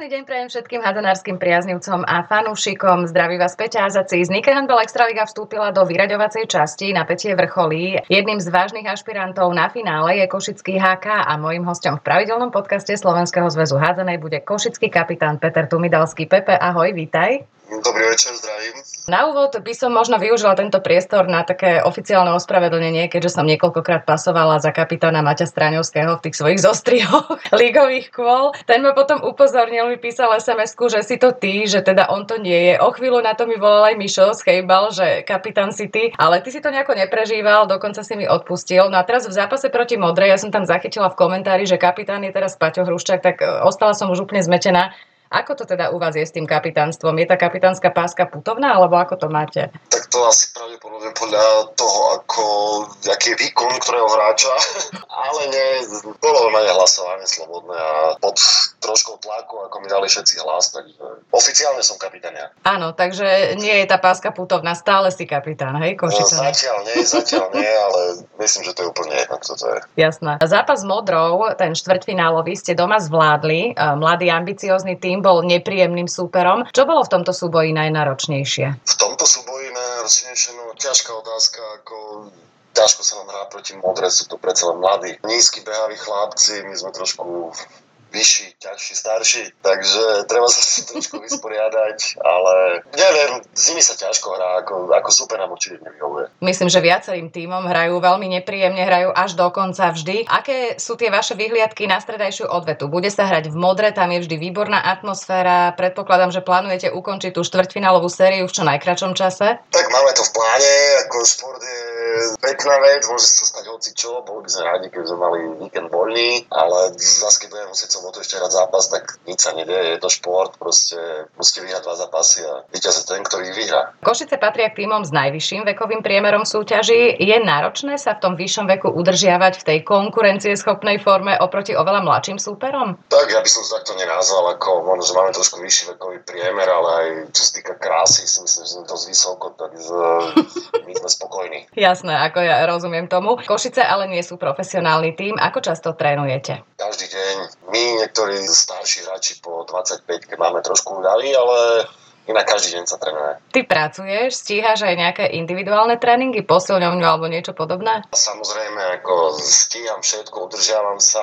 Krásny deň prajem všetkým hadzanárským priaznivcom a fanúšikom. Zdraví vás Peťa Azaci. Z Nike Handball Extraliga vstúpila do vyraďovacej časti na Petie vrcholí. Jedným z vážnych ašpirantov na finále je Košický HK a mojím hostom v pravidelnom podcaste Slovenského zväzu hádzanej bude Košický kapitán Peter Tumidalský. Pepe, ahoj, vítaj. Dobrý večer, zdravím. Na úvod by som možno využila tento priestor na také oficiálne ospravedlnenie, keďže som niekoľkokrát pasovala za kapitána Maťa Straňovského v tých svojich zostrihoch ligových kôl. Ten ma potom upozornil, mi písal sms že si to ty, že teda on to nie je. O chvíľu na to mi volal aj Mišo z Hejbal, že kapitán si ty, ale ty si to nejako neprežíval, dokonca si mi odpustil. No a teraz v zápase proti Modrej, ja som tam zachytila v komentári, že kapitán je teraz Paťo Hruščák, tak e, ostala som už úplne zmetená. Ako to teda u vás je s tým kapitánstvom? Je tá kapitánska páska putovná, alebo ako to máte? To asi pravdepodobne podľa toho, ako, aký je výkon ktorého hráča. Ale nie, bolo normálne hlasovanie slobodné a pod troškou tlaku, ako mi dali všetci hlas, takže oficiálne som kapitán ja. Áno, takže nie je tá páska putovná, stále si kapitán, hej, Košica? No, zatiaľ nie, zatiaľ nie, ale myslím, že to je úplne jedno, kto to je. Jasné. Zápas s Modrou, ten štvrťfinálový, ste doma zvládli. Mladý, ambiciózny tým bol nepríjemným súperom. Čo bolo v tomto súboji najnáročnejšie? V tomto súboji najnáročnejšie, no ťažká otázka, ako ťažko sa nám hrá proti Modre, sú to predsa len mladí. Nízky behaví chlapci, my sme trošku vyšší, ťažší, starší, takže treba sa s trošku vysporiadať, ale neviem, z nimi sa ťažko hrá, ako, ako super nám určite nevyhovuje. Myslím, že viacerým tímom hrajú veľmi nepríjemne, hrajú až do konca vždy. Aké sú tie vaše vyhliadky na stredajšiu odvetu? Bude sa hrať v modre, tam je vždy výborná atmosféra, predpokladám, že plánujete ukončiť tú štvrťfinálovú sériu v čo najkračom čase? Tak máme to v pláne, ako šport je pekná vec, môže sa stať hoci čo, boli by sme rádi, keby sme mali víkend voľný, ale zase keď budeme musieť som o to ešte hrať zápas, tak nič sa nedieje, je to šport, proste musíte vyhrať dva zápasy a víťaz ten, ktorý vyhrá. Košice patria k týmom s najvyšším vekovým priemerom súťaží. Je náročné sa v tom vyššom veku udržiavať v tej konkurencieschopnej forme oproti oveľa mladším súperom? Tak, ja by som to takto nenázval, ako možno, že máme trošku vyšší vekový priemer, ale aj čo sa týka krásy, si myslím, že sme dosť vysoko, tak my sme spokojní. Jasné, ako ja rozumiem tomu. Košice ale nie sú profesionálny tým. Ako často trénujete? Každý deň. My, niektorí starší hráči po 25 keď máme trošku dali, ale inak každý deň sa trénuje. Ty pracuješ, stíhaš aj nejaké individuálne tréningy, posilňovňu alebo niečo podobné? Samozrejme, ako stíham všetko, udržiavam sa.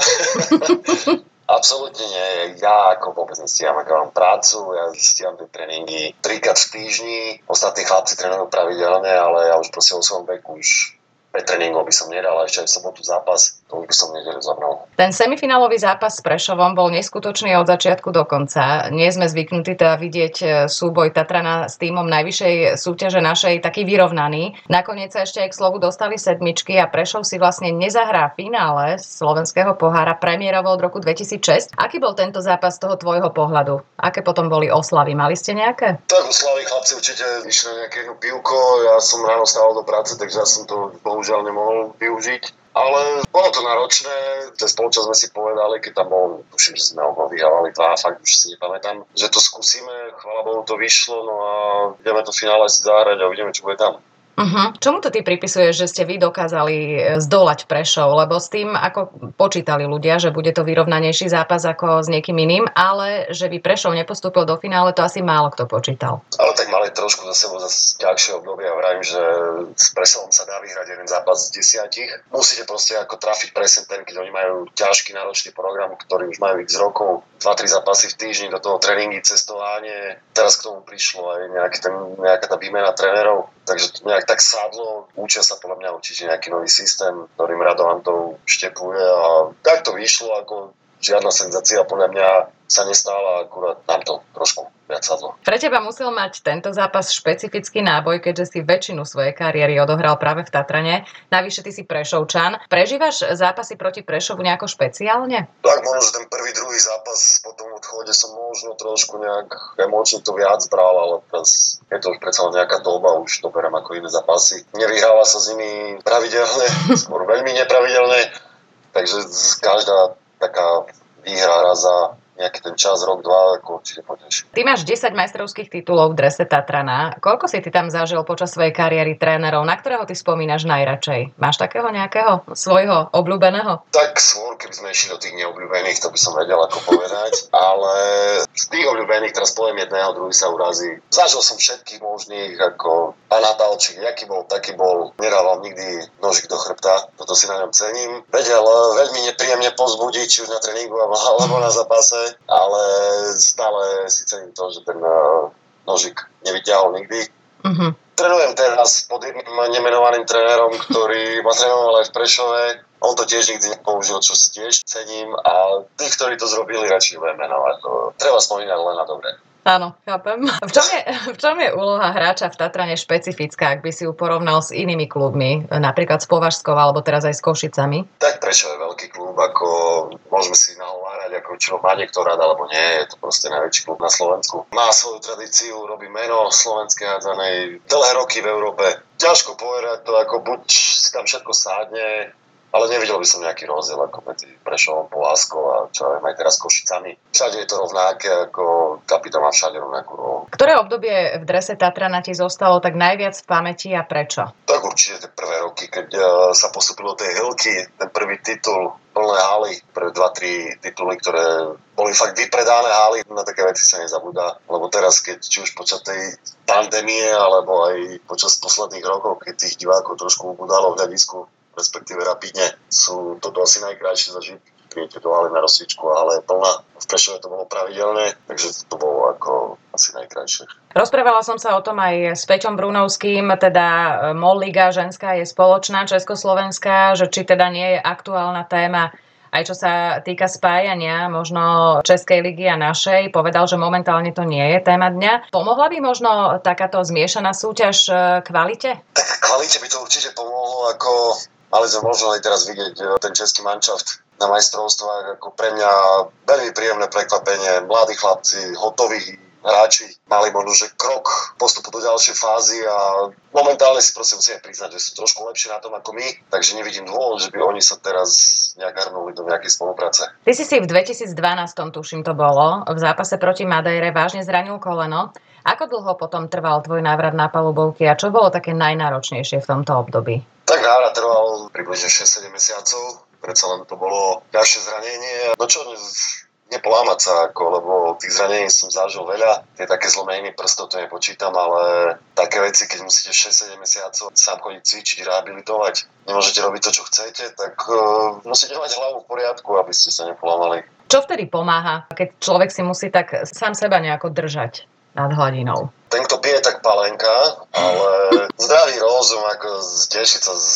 Absolútne nie. Ja ako vôbec nestíham, ako mám prácu, ja stíham tie tréningy trikrát v týždni. Ostatní chlapci trénujú pravidelne, ale ja už proste o svojom veku už 5 tréningov by som nedal ešte aj v sobotu zápas, to by som nedelu zobral. Ten semifinálový zápas s Prešovom bol neskutočný od začiatku do konca. Nie sme zvyknutí teda vidieť e, súboj Tatrana s týmom najvyššej súťaže našej taký vyrovnaný. Nakoniec sa ešte aj k slovu dostali sedmičky a Prešov si vlastne nezahrá finále slovenského pohára premiérovo od roku 2006. Aký bol tento zápas z toho tvojho pohľadu? Aké potom boli oslavy? Mali ste nejaké? Tak oslavy chlapci určite išli nejaké jedno pivko. Ja som ráno stával do práce, takže ja som to bohužiaľ nemohol využiť. Ale bolo to náročné, cez polčas sme si povedali, keď tam bol, tuším, že sme ho vyhrávali dva, fakt už si nepamätám, že to skúsime, chvála Bohu to vyšlo, no a ideme to finále si zahrať a uvidíme, čo bude tam. Uh-huh. Čomu to ty pripisuješ, že ste vy dokázali e, zdolať Prešov? Lebo s tým, ako počítali ľudia, že bude to vyrovnanejší zápas ako s niekým iným, ale že by Prešov nepostúpil do finále, to asi málo kto počítal. Ale tak trošku za sebou zase ťažšie obdobie a vravím, že s Prešovom sa dá vyhrať jeden zápas z desiatich. Musíte proste ako trafiť presne ten, keď oni majú ťažký náročný program, ktorý už majú x rokov, 2-3 zápasy v týždni, do toho tréningy, cestovanie. Teraz k tomu prišlo aj nejaký ten, nejaká tá výmena trénerov, takže to nejak tak sadlo. Učia sa podľa mňa určite nejaký nový systém, ktorým Radovan to štepuje a tak to vyšlo, ako žiadna senzácia podľa mňa sa nestála, akurát nám to trošku viac sadlo. Pre teba musel mať tento zápas špecifický náboj, keďže si väčšinu svojej kariéry odohral práve v Tatrane. Navyše ty si Prešovčan. Prežívaš zápasy proti Prešovu nejako špeciálne? Tak možno, že ten prvý, druhý zápas po tom odchode som možno trošku nejak emočne to viac bral, ale teraz je to už predsa nejaká doba, už to berem ako iné zápasy. Nevyhráva sa s nimi pravidelne, skôr veľmi nepravidelne, takže každá taká výhra raz za nejaký ten čas, rok, dva, ako určite poteší. Ty máš 10 majstrovských titulov v drese Tatrana. Koľko si ty tam zažil počas svojej kariéry trénerov? Na ktorého ty spomínaš najradšej? Máš takého nejakého svojho obľúbeného? Tak skôr, keby sme išli do tých neobľúbených, to by som vedel ako povedať, ale z tých obľúbených teraz poviem jedného, druhý sa urazí. Zažil som všetkých možných, ako a Natálčik, jaký bol, taký bol. Nedával nikdy nožik do chrbta, toto si na ňom cením. Vedel eh, veľmi nepríjemne pozbudiť, či už na tréningu alebo na zápase, ale stále si cením to, že ten eh, nožik nevyťahol nikdy. Uh-huh. Trénujem teraz pod jedným nemenovaným trénerom, ktorý ma trénoval aj v Prešove. On to tiež nikdy nepoužil, čo si tiež cením a tých, ktorí to zrobili, radšej budem menovať. Treba spomínať len na dobré. Áno, chápem. V čom, je, v čom je úloha hráča v Tatrane špecifická, ak by si ju porovnal s inými klubmi, napríklad s Považskou alebo teraz aj s Košicami? Tak prečo je veľký klub, ako môžeme si nahovárať, ako čo má niekto rád alebo nie, je to proste najväčší klub na Slovensku. Má svoju tradíciu, robí meno slovenskej hádzanej dlhé roky v Európe. Ťažko povedať to, ako buď si tam všetko sádne, ale nevidel by som nejaký rozdiel ako medzi Prešovom, Poláskou a čo aj aj teraz Košicami. Všade je to rovnaké, ako kapitán má všade rovnakú rolu. Ktoré obdobie v drese Tatrana ti zostalo tak najviac v pamäti a prečo? Tak určite tie prvé roky, keď uh, sa postupilo tej hilky, ten prvý titul, plné haly, pre dva, tri tituly, ktoré boli fakt vypredané haly, na také veci sa nezabúda. Lebo teraz, keď či už počas tej pandémie, alebo aj počas posledných rokov, keď tých divákov trošku ubudalo v hľadisku, respektíve rapidne, sú toto asi najkrajšie zažiť príjete do na rozsvičku, ale plná. V Prešove to bolo pravidelné, takže to bolo ako asi najkrajšie. Rozprávala som sa o tom aj s Peťom Brunovským, teda e, MOL Liga ženská je spoločná, československá, že či teda nie je aktuálna téma aj čo sa týka spájania možno Českej ligy a našej, povedal, že momentálne to nie je téma dňa. Pomohla by možno takáto zmiešaná súťaž e, kvalite? Tak kvalite by to určite pomohlo, ako Mali sme možno aj teraz vidieť e, ten český manšaft na majstrovstvách, ako pre mňa veľmi príjemné prekvapenie. Mladí chlapci, hotoví hráči mali možno, že krok postupu do ďalšej fázy a momentálne si prosím musíme priznať, že sú trošku lepšie na tom ako my, takže nevidím dôvod, že by oni sa teraz nejak hrnuli do nejakej spolupráce. Ty si si v 2012, tuším to bolo, v zápase proti Madejre vážne zranil koleno. Ako dlho potom trval tvoj návrat na palubovky a čo bolo také najnáročnejšie v tomto období? Tak návrat trval približne 6-7 mesiacov, predsa len to bolo ťažšie zranenie. No čo, nepolámať sa, ako, lebo tých zranení som zažil veľa. Tie také zlomeniny prstov to nepočítam, ale také veci, keď musíte 6-7 mesiacov sám chodiť cvičiť, rehabilitovať, nemôžete robiť to, čo chcete, tak uh, musíte mať hlavu v poriadku, aby ste sa nepolámali. Čo vtedy pomáha, keď človek si musí tak sám seba nejako držať? Nad hladinou. Ten, kto pije, tak palenka, ale zdravý rozum, ako tešiť sa z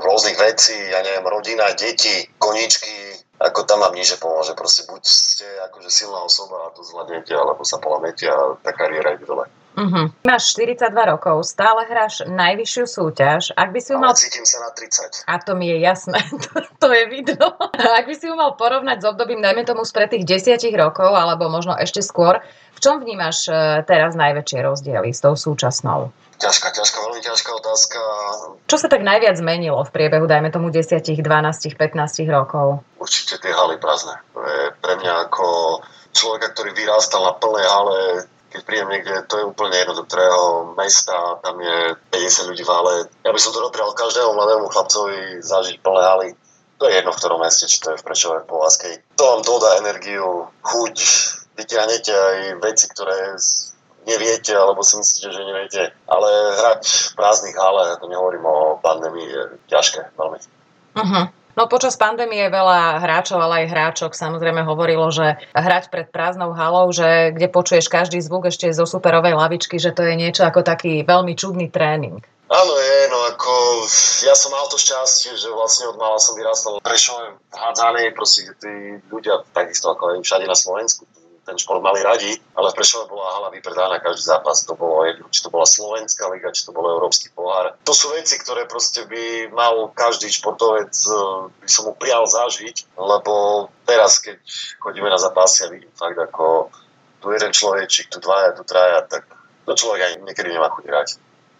rôznych vecí, ja neviem, rodina, deti, koničky, ako tam vám nič pomôže. Proste buď ste akože silná osoba a to zvládnete, alebo sa polamete a tá kariéra ide dole. Uh-huh. Máš 42 rokov, stále hráš najvyššiu súťaž. Ak by si ju mal... cítim sa na 30. A to mi je jasné, to, to je vidno. Ak by si ju mal porovnať s obdobím, dajme tomu spred tých desiatich rokov, alebo možno ešte skôr, v čom vnímaš e, teraz najväčšie rozdiely s tou súčasnou? Ťažká, ťažká, veľmi ťažká otázka. Čo sa tak najviac zmenilo v priebehu, dajme tomu 10, 12, 15 rokov? Určite tie haly prázdne. Pre mňa ako človeka, ktorý vyrástal na plnej hale keď príjem niekde, to je úplne jedno do ktorého mesta, tam je 50 ľudí v hale. Ja by som to doprial každému mladému chlapcovi zažiť plné haly. To je jedno v ktorom meste, či to je v Prešove, v Poláskej. To vám dodá energiu, chuť, vyťahnete aj veci, ktoré neviete, alebo si myslíte, že neviete. Ale hrať v prázdnych hale, to nehovorím o pandémii, je ťažké veľmi. Uh-huh. No počas pandémie veľa hráčov, ale aj hráčok samozrejme hovorilo, že hrať pred prázdnou halou, že kde počuješ každý zvuk ešte zo superovej lavičky, že to je niečo ako taký veľmi čudný tréning. Áno, je, no ako ja som mal to šťastie, že vlastne od mala som vyrastal Prešovem v hádzanej, proste tí ľudia takisto ako aj všade na Slovensku, ten šport mali radi, ale Prešove bola hala vypredaná každý zápas. To bolo jedno, či to bola Slovenská liga, či to bol Európsky pohár. To sú veci, ktoré proste by mal každý športovec, e, by som mu prijal zažiť, lebo teraz, keď chodíme na zápasy a vidím fakt ako tu jeden človečik, tu dvaja, tu traja, tak to človek ani niekedy nemá chuť hrať.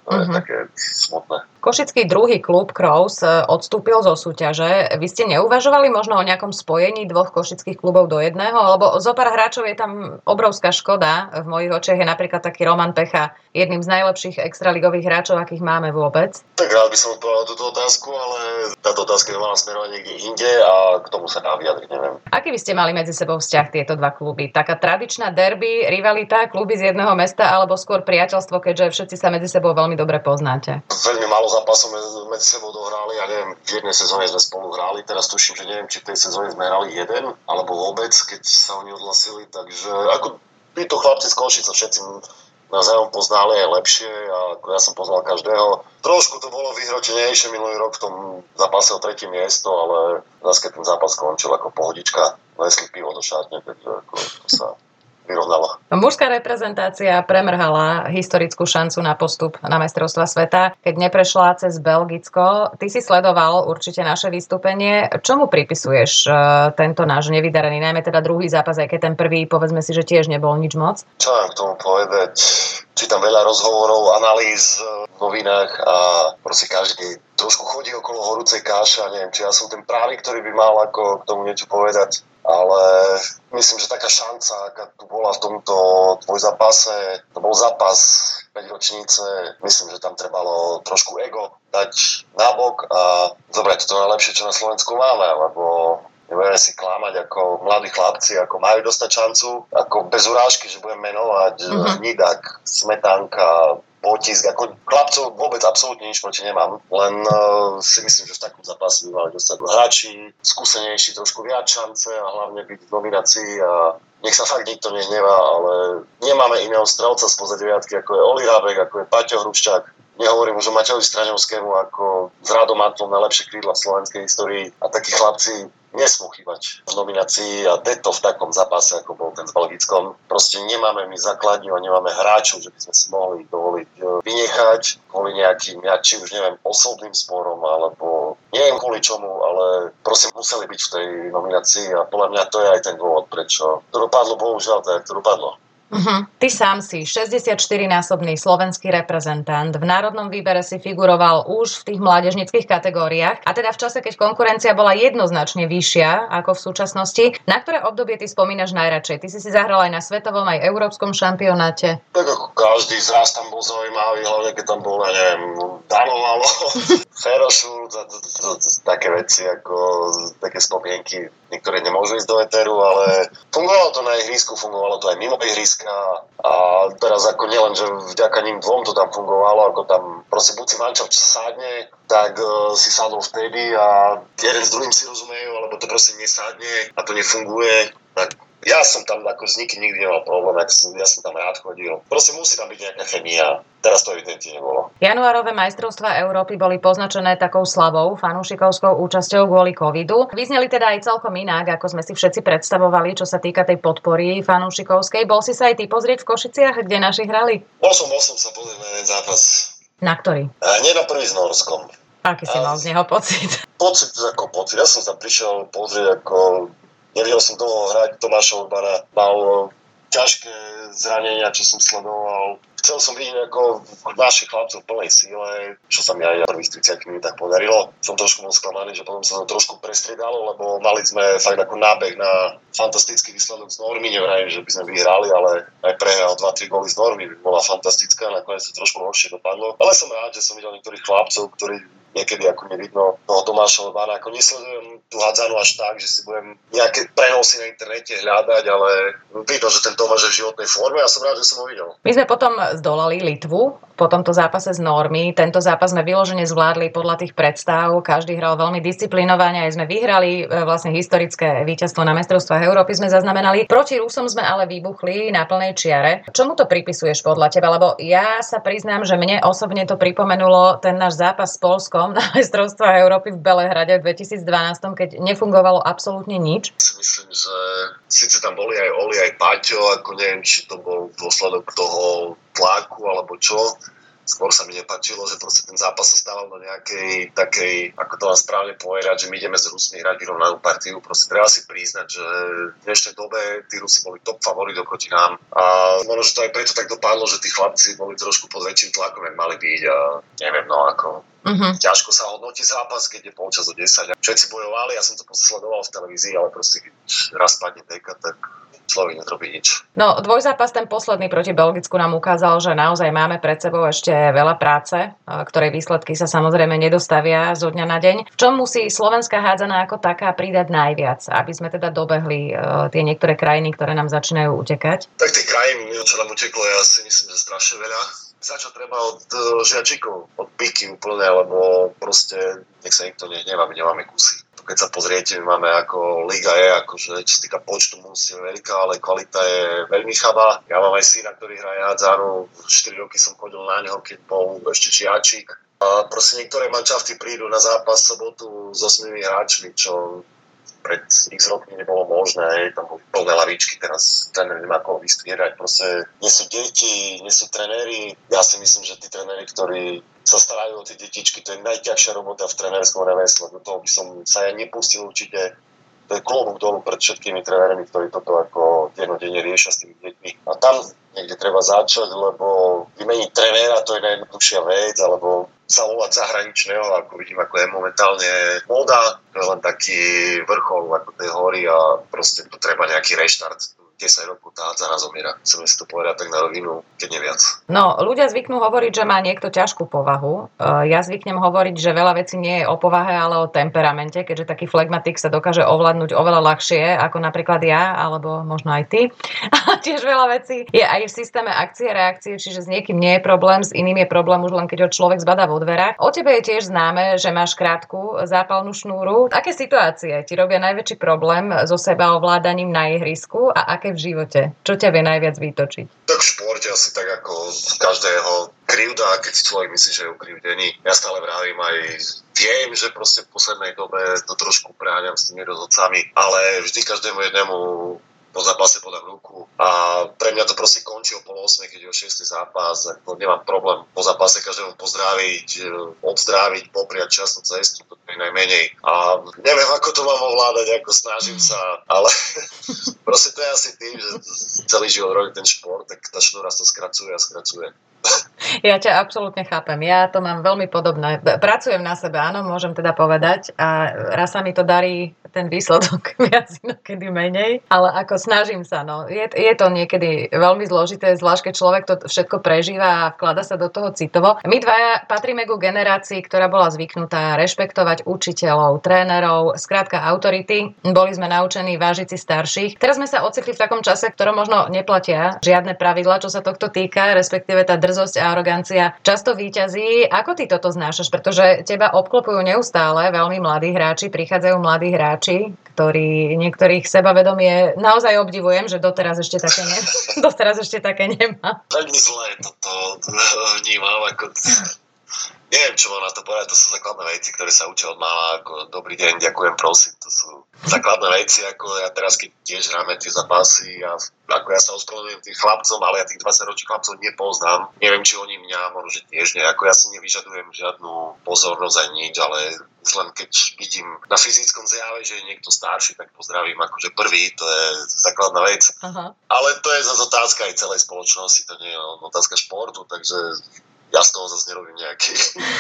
To uh-huh. je mhm. také smutné. Košický druhý klub Crows e, odstúpil zo súťaže. Vy ste neuvažovali možno o nejakom spojení dvoch košických klubov do jedného? Lebo zo pár hráčov je tam obrovská škoda. V mojich očiach je napríklad taký Roman Pecha, jedným z najlepších extraligových hráčov, akých máme vôbec. Tak rád by som odpovedal túto otázku, ale táto otázka by mala smerovať niekde inde a k tomu sa dá vyjadriť, neviem. Aký by ste mali medzi sebou vzťah tieto dva kluby? Taká tradičná derby, rivalita, kluby z jedného mesta alebo skôr priateľstvo, keďže všetci sa medzi sebou veľmi dobre poznáte? Veľmi málo zápasov medzi sebou dohrali, ja neviem, v jednej sezóne sme spolu hrali, teraz tuším, že neviem, či v tej sezóne sme hrali jeden, alebo vôbec, keď sa oni odhlasili, takže ako títo chlapci z Košice všetci navzájom poznali aj lepšie a ja som poznal každého. Trošku to bolo vyhrotenejšie minulý rok v tom zápase o tretie miesto, ale zase keď ten zápas skončil ako pohodička, lesli pivo do šatne, takže ako, to sa vyrovnalo. Mužská reprezentácia premrhala historickú šancu na postup na majstrovstva sveta, keď neprešla cez Belgicko. Ty si sledoval určite naše vystúpenie. Čomu pripisuješ uh, tento náš nevydarený, najmä teda druhý zápas, aj keď ten prvý, povedzme si, že tiež nebol nič moc? Čo mám k tomu povedať? Čítam veľa rozhovorov, analýz v novinách a proste každý trošku chodí okolo horúcej káše a neviem, či ja som ten právny, ktorý by mal ako k tomu niečo povedať ale myslím, že taká šanca, aká tu bola v tomto zápase, to bol zápas 5 ročnice, myslím, že tam trebalo trošku ego dať nabok a zobrať to najlepšie, čo na Slovensku máme, lebo nebudeme si klamať ako mladí chlapci, ako majú dostať šancu, ako bez urážky, že budem menovať mm-hmm. Nidak, Smetanka, potisk. Ako chlapcov vôbec absolútne nič proti nemám, len uh, si myslím, že v takom zápase by mali dostať hráči, skúsenejší, trošku viac šance a hlavne byť v nominácii a nech sa fakt nikto nehnevá, ale nemáme iného strelca spoza deviatky, ako je Oli Rábek, ako je Paťo Hruščák, Nehovorím už o Matejovi Straňovskému ako s Radom Antlom najlepšie krídla v slovenskej histórii a takí chlapci nesmú chýbať v nominácii a deto v takom zápase, ako bol ten s Belgickom. Proste nemáme my základňu a nemáme hráčov, že by sme si mohli dovoliť e, vynechať kvôli nejakým, ja, či už neviem, osobným sporom, alebo neviem kvôli čomu, ale proste museli byť v tej nominácii a podľa mňa to je aj ten dôvod, prečo to dopadlo, bohužiaľ, tak to dopadlo. Uh-huh. Ty sám si 64-násobný slovenský reprezentant. V národnom výbere si figuroval už v tých mládežnických kategóriách. A teda v čase, keď konkurencia bola jednoznačne vyššia ako v súčasnosti, na ktoré obdobie ty spomínaš najradšej? Ty si si zahral aj na svetovom, aj európskom šampionáte. Tak ako každý zraz tam bol zaujímavý, hlavne keď tam bol, ja neviem, Danovalo, Ferošu, také veci ako také spomienky niektoré nemôžu ísť do eteru, ale fungovalo to na ihrisku, fungovalo to aj mimo ihriska. A teraz ako nielen, že vďaka ním dvom to tam fungovalo, ako tam proste buď si mančov sádne, tak uh, si sadol vtedy a jeden s druhým si rozumejú, alebo to proste nesádne a to nefunguje, tak ja som tam ako s nikým nikdy nemal problém, ja som tam rád chodil. Proste musí tam byť nejaká chemia. Teraz to evidentne nebolo. Januárové majstrovstvá Európy boli poznačené takou slabou fanúšikovskou účasťou kvôli covidu. Vyzneli teda aj celkom inak, ako sme si všetci predstavovali, čo sa týka tej podpory fanúšikovskej. Bol si sa aj ty pozrieť v Košiciach, kde naši hrali? Bol som, bol som sa pozrieť na jeden zápas. Na ktorý? A nie na prvý s Norskom. Aký si a... mal z neho pocit? Pocit ako pocit. Ja som sa prišiel pozrieť ako Nevedel som dlho hrať, Tomáša Urbana mal ťažké zranenia, čo som sledoval. Chcel som vidieť ako našich chlapcov v plnej síle, čo sa mi aj v prvých 30 minútach podarilo. Som trošku bol sklamaný, že potom sa to trošku prestriedalo, lebo mali sme fakt ako nábeh na fantastický výsledok z normy. Nevrajím, že by sme vyhrali, ale aj prehra o 2-3 góly z normy by bola fantastická. Nakoniec to trošku horšie dopadlo. Ale som rád, že som videl niektorých chlapcov, ktorí niekedy ako nevidno toho Tomáša Lebána. Ako nesledujem tú hádzanú až tak, že si budem nejaké prenosy na internete hľadať, ale vidno, že ten Tomáš je v životnej forme a som rád, že som ho videl. My sme potom zdolali Litvu po tomto zápase z normy. Tento zápas sme vyložene zvládli podľa tých predstav. Každý hral veľmi disciplinovane, aj sme vyhrali e, vlastne historické víťazstvo na mestrovstvách Európy sme zaznamenali. Proti Rusom sme ale vybuchli na plnej čiare. Čomu to pripisuješ podľa teba? Lebo ja sa priznám, že mne osobne to pripomenulo ten náš zápas s Polskom na mestrovstvách Európy v Belehrade v 2012, keď nefungovalo absolútne nič. Myslím, že síce tam boli aj Oli, aj Paťo, ako neviem, či to bol dôsledok toho tlaku alebo čo, skôr sa mi nepačilo, že proste ten zápas sa stával do nejakej takej, ako to vám správne povedať, že my ideme z Rusmi hrať vyrovnanú partiu. Proste treba si priznať, že v dnešnej dobe tí Rusi boli top favorit oproti nám. A možno, že to aj preto tak dopadlo, že tí chlapci boli trošku pod väčším tlakom, jak mali byť a neviem, no ako Uh-huh. Ťažko sa hodnotí zápas, keď je polčas o 10. Všetci bojovali, ja som to sledoval v televízii, ale proste keď raz padne deka, tak človek nerobí nič. No, dvojzápas ten posledný proti Belgicku nám ukázal, že naozaj máme pred sebou ešte veľa práce, ktorej výsledky sa samozrejme nedostavia zo dňa na deň. V čom musí slovenská hádzaná ako taká pridať najviac, aby sme teda dobehli uh, tie niektoré krajiny, ktoré nám začínajú utekať? Tak tých krajín, čo nám uteklo, ja si myslím, že strašne veľa. Začať treba od uh, žiačikov, od piky úplne, lebo proste nech sa nikto nehnevá, my nemáme kusy keď sa pozriete, my máme ako Liga je, akože čo sa týka počtu musí veľká, ale kvalita je veľmi chabá. Ja mám aj syna, ktorý hraje hádzanu, 4 roky som chodil na neho, keď bol ešte čiačik. A proste niektoré mančafty prídu na zápas sobotu s 8 hráčmi, čo pred x rokmi nebolo možné, tam boli plné lavičky, teraz tréner nemá koho vystvierať, proste nie sú deti, nie sú trenéri. Ja si myslím, že tí trenéri, ktorí sa starajú o tie detičky, to je najťažšia robota v trenerskom remesle. Do toho by som sa ja nepustil určite. To je klobúk dolu pred všetkými trénermi, ktorí toto ako dennodenne riešia s tými deťmi. A tam niekde treba začať, lebo vymeniť trenéra to je najjednoduchšia vec, alebo zavolať zahraničného, ako vidím, ako je momentálne móda, to je len taký vrchol ako tej hory a proste tu treba nejaký reštart 10 rokov tá za nás zomiera. Chceme si to povedať tak na rovinu, keď nie viac. No, ľudia zvyknú hovoriť, že má niekto ťažkú povahu. E, ja zvyknem hovoriť, že veľa vecí nie je o povahe, ale o temperamente, keďže taký flegmatik sa dokáže ovládnuť oveľa ľahšie, ako napríklad ja, alebo možno aj ty. A tiež veľa vecí je aj v systéme akcie, reakcie, čiže s niekým nie je problém, s iným je problém už len keď ho človek zbadá vo dverách. O tebe je tiež známe, že máš krátku zápalnú šnúru. Aké situácie ti robia najväčší problém so seba ovládaním na ihrisku a aké v živote? Čo ťa vie najviac vytočiť? Tak v športe asi tak ako každého krivda, keď človek myslí, že je ukrivdený. Ja stále vravím aj viem, že proste v poslednej dobe to trošku práňam s tými rozhodcami, ale vždy každému jednému po zápase podám ruku a pre mňa to proste končí o pol 8, keď je o 6. zápas, ako nemám problém po zápase každému pozdraviť, e, odzdraviť, popriať časnú cestu, to je najmenej. A neviem, ako to mám ovládať, ako snažím sa, ale proste to je asi tým, že celý život robím ten šport, tak tá šnúra to skracuje a skracuje. Ja ťa absolútne chápem. Ja to mám veľmi podobné. Pracujem na sebe, áno, môžem teda povedať. A raz sa mi to darí ten výsledok viac inokedy menej, ale ako snažím sa, no. Je, je to niekedy veľmi zložité, zvlášť keď človek to všetko prežíva a vklada sa do toho citovo. My dvaja patríme ku generácii, ktorá bola zvyknutá rešpektovať učiteľov, trénerov, skrátka autority. Boli sme naučení vážiť si starších. Teraz sme sa ocitli v takom čase, ktorom možno neplatia žiadne pravidla, čo sa tohto týka, respektíve tá drzosť a arogancia často výťazí. Ako ty toto znášaš? Pretože teba obklopujú neustále veľmi mladí hráči, prichádzajú mladí hráči, ktorí niektorých sebavedomie naozaj obdivujem, že doteraz ešte také, ne, doteraz ešte také nemá. Veľmi zlé toto vnímam, ako neviem, čo mám na to povedať, to sú základné veci, ktoré sa učia od mála, ako dobrý deň, ďakujem, prosím, to sú základné veci, ako ja teraz, keď tiež hráme tie zápasy a ako ja sa ospravedlňujem tým chlapcom, ale ja tých 20 ročných chlapcov nepoznám. Neviem, či oni mňa, možno, že tiež nie. Ako ja si nevyžadujem žiadnu pozornosť ani nič, ale len keď vidím na fyzickom zjave, že je niekto starší, tak pozdravím akože prvý, to je základná vec. Aha. Ale to je zase otázka aj celej spoločnosti, to nie je otázka športu, takže ja z toho zase nerobím nejaký,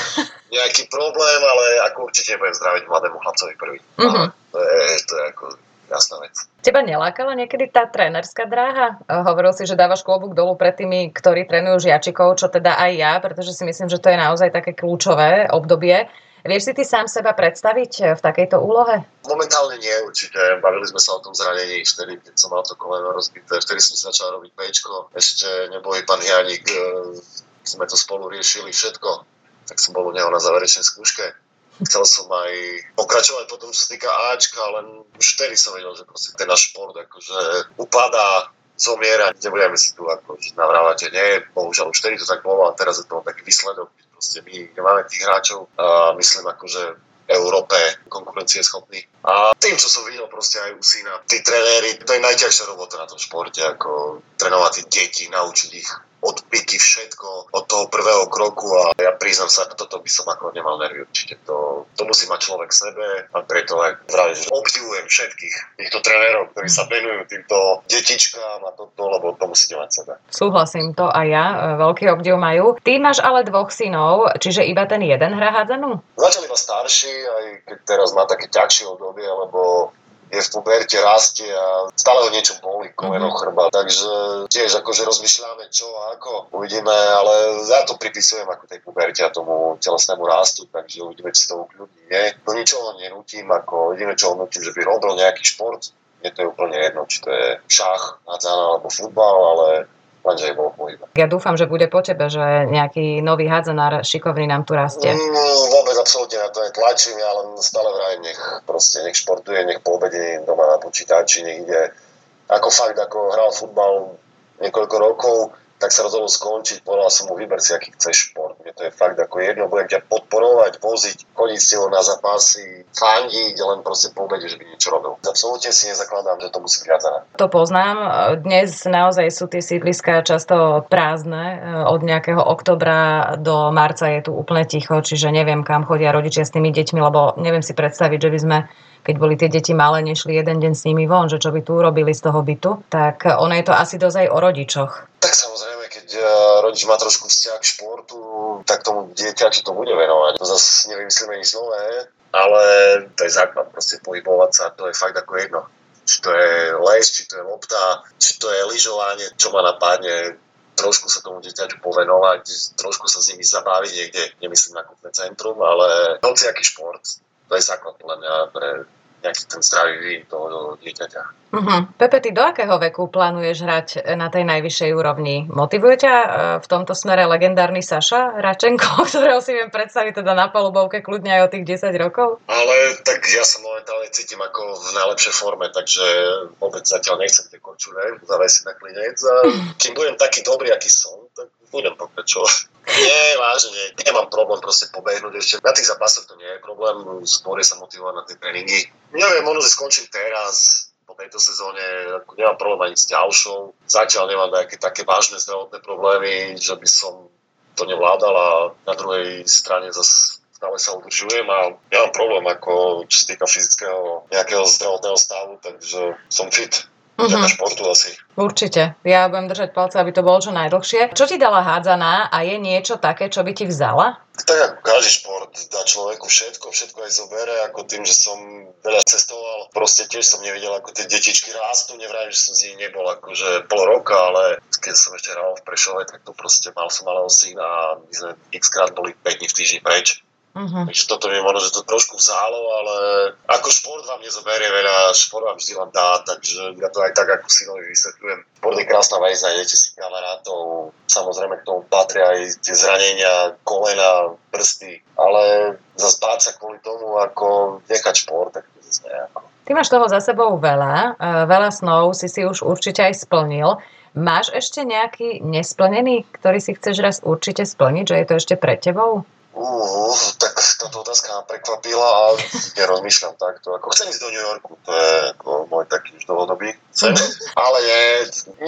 nejaký problém, ale ako určite budem zdraviť mladému chlapcovi prvý. Uh-huh. To, je, to je ako jasná vec. Teba nelákala niekedy tá trénerská dráha? Hovoril si, že dávaš klobúk dolu pred tými, ktorí trénujú žiačikov, čo teda aj ja, pretože si myslím, že to je naozaj také kľúčové obdobie. Vieš si ty sám seba predstaviť v takejto úlohe? Momentálne nie, určite. Bavili sme sa o tom zranení vtedy, keď som mal to koleno rozbité. Vtedy som začal robiť pečko. Ešte nebol pán Janik sme to spolu riešili všetko, tak som bol u neho na záverečnej skúške. Chcel som aj pokračovať potom, čo sa týka Ačka, len už vtedy som vedel, že proste ten náš šport akože upadá, zomiera, nebudeme si tu ako navrávať, že nie, bohužiaľ už vtedy to tak bolo a teraz je to taký výsledok, proste my nemáme tých hráčov a myslím akože Európe konkurencieschopný. A tým, čo som videl proste aj u syna, tí trenéri, to je najťažšia robota na tom športe, ako trénovať tie deti, naučiť ich odpiky všetko od toho prvého kroku a ja priznám sa, toto by som ako nemal nervy určite. To, to musí mať človek sebe a preto aj vravím, že obdivujem všetkých týchto trénerov, ktorí sa venujú týmto detičkám a toto, lebo to musíte mať sebe. Súhlasím, to aj ja, e, veľký obdiv majú. Ty máš ale dvoch synov, čiže iba ten jeden hrá hádzanú? Začal iba starší, aj keď teraz má také ťažšie obdobie, lebo je v puberte, rastie a stále ho niečo boli, koleno, mm-hmm. chrba. Takže tiež akože rozmýšľame čo a ako. Uvidíme, ale ja to pripisujem ako tej puberte a tomu telesnému rastu, takže uvidíme, či to ukľudní. Nie, do ničoho nenutím, ako jediné, čo nutím, že by robil nejaký šport, je to úplne jedno, či to je šach, hádzana alebo futbal, ale lenže bol pohybe. Ja dúfam, že bude po tebe, že nejaký nový hádzanár šikovný nám tu rastie. Mm, vôbec absolútne na to tlačím, ja len stále vrajím, nech proste nech športuje, nech po obede doma na počítači, nech ide ako fakt, ako hral futbal niekoľko rokov, tak sa rozhodol skončiť, povedal som mu, vyber si, aký chceš šport. Mne to je fakt ako jedno, budem ťa podporovať, voziť, chodiť s na zápasy, fandiť, len proste po obede, že by niečo robil. Absolútne si nezakladám, že to musí byť viac To poznám. Dnes naozaj sú tie sídliska často prázdne. Od nejakého oktobra do marca je tu úplne ticho, čiže neviem, kam chodia rodičia s tými deťmi, lebo neviem si predstaviť, že by sme keď boli tie deti malé, nešli jeden deň s nimi von, že čo by tu urobili z toho bytu, tak ono je to asi dosť aj o rodičoch. Tak samozrejme, keď e, rodič má trošku vzťah k športu, tak tomu dieťaťu to bude venovať. To zase nevymyslíme nič nové, ale to je základ, proste pohybovať sa, to je fakt ako jedno. Či to je les, či to je lopta, či to je lyžovanie, čo ma napadne, trošku sa tomu dieťaťu povenovať, trošku sa s nimi zabaviť niekde, nemyslím na kúpne centrum, ale hoci aký šport, to je základ podľa mňa pre nejaký ten zdravý vývin toho dieťaťa. Uh-huh. Pepe, ty do akého veku plánuješ hrať na tej najvyššej úrovni? Motivuje ťa e, v tomto smere legendárny Saša Račenko, ktorého si viem predstaviť teda na palubovke kľudne aj o tých 10 rokov? Ale tak ja sa momentálne cítim ako v najlepšej forme, takže vôbec zatiaľ nechcem tie korčule zavesiť na klinec a kým budem taký dobrý, aký som, tak budem pokračovať. Nie, vážne, nemám problém proste pobehnúť ešte. Na tých zápasoch to nie je problém, skôr sa motivovať na tie tréningy. Neviem, možno si skončím teraz, po tejto sezóne, nemám problém ani s ďalšou. Zatiaľ nemám nejaké také vážne zdravotné problémy, že by som to nevládal a na druhej strane zase stále sa udržujem a nemám problém ako čo sa týka fyzického nejakého zdravotného stavu, takže som fit. Uh-huh. športu asi. Určite. Ja budem držať palce, aby to bolo čo najdlhšie. Čo ti dala hádzaná a je niečo také, čo by ti vzala? Tak ako každý šport dá človeku všetko, všetko aj zobere, ako tým, že som veľa cestoval, proste tiež som nevidel, ako tie detičky rástú, nevrajím, že som z nich nebol akože pol roka, ale keď som ešte hral v Prešove, tak to proste mal som malého syna a my sme x krát boli 5 dní v týždni preč Uh-huh. Takže toto mi možno, že to trošku vzalo, ale ako šport vám nezoberie veľa, šport vám vždy len dá, takže ja to aj tak ako synovi vysvetľujem. Šport je krásna vec, nájdete si kamarátov, samozrejme k tomu patria aj tie zranenia, kolena, prsty, ale zase báť sa kvôli tomu, ako nechať šport, tak to zase nejako. Ty máš toho za sebou veľa, e, veľa snov si si už určite aj splnil. Máš ešte nejaký nesplnený, ktorý si chceš raz určite splniť, že je to ešte pred tebou? Uh, tak táto otázka ma prekvapila a nerozmýšľam takto. Ako chcem ísť do New Yorku, to je ako môj taký už dlhodobý sen. Ale nie,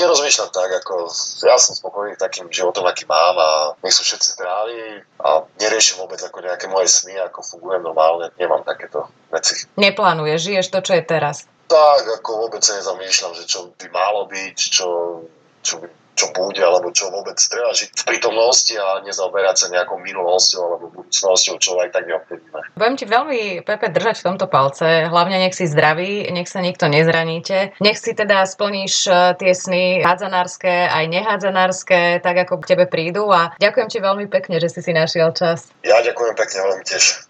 nerozmýšľam tak, ako ja som spokojný takým životom, aký mám a nech sú všetci zdraví a neriešim vôbec ako nejaké moje sny, ako fungujem normálne. Nemám takéto veci. Neplánuješ, žiješ to, čo je teraz? Tak, ako vôbec sa nezamýšľam, že čo by malo byť, čo, čo by čo bude, alebo čo vôbec treba žiť v prítomnosti a nezaoberať sa nejakou minulosťou alebo budúcnosťou, čo aj tak neovplyvníme. Budem ti veľmi, Pepe, držať v tomto palce. Hlavne nech si zdravý, nech sa nikto nezraníte. Nech si teda splníš e, tie sny hádzanárske, aj nehádzanárske, tak ako k tebe prídu a ďakujem ti veľmi pekne, že si si našiel čas. Ja ďakujem pekne, veľmi tiež.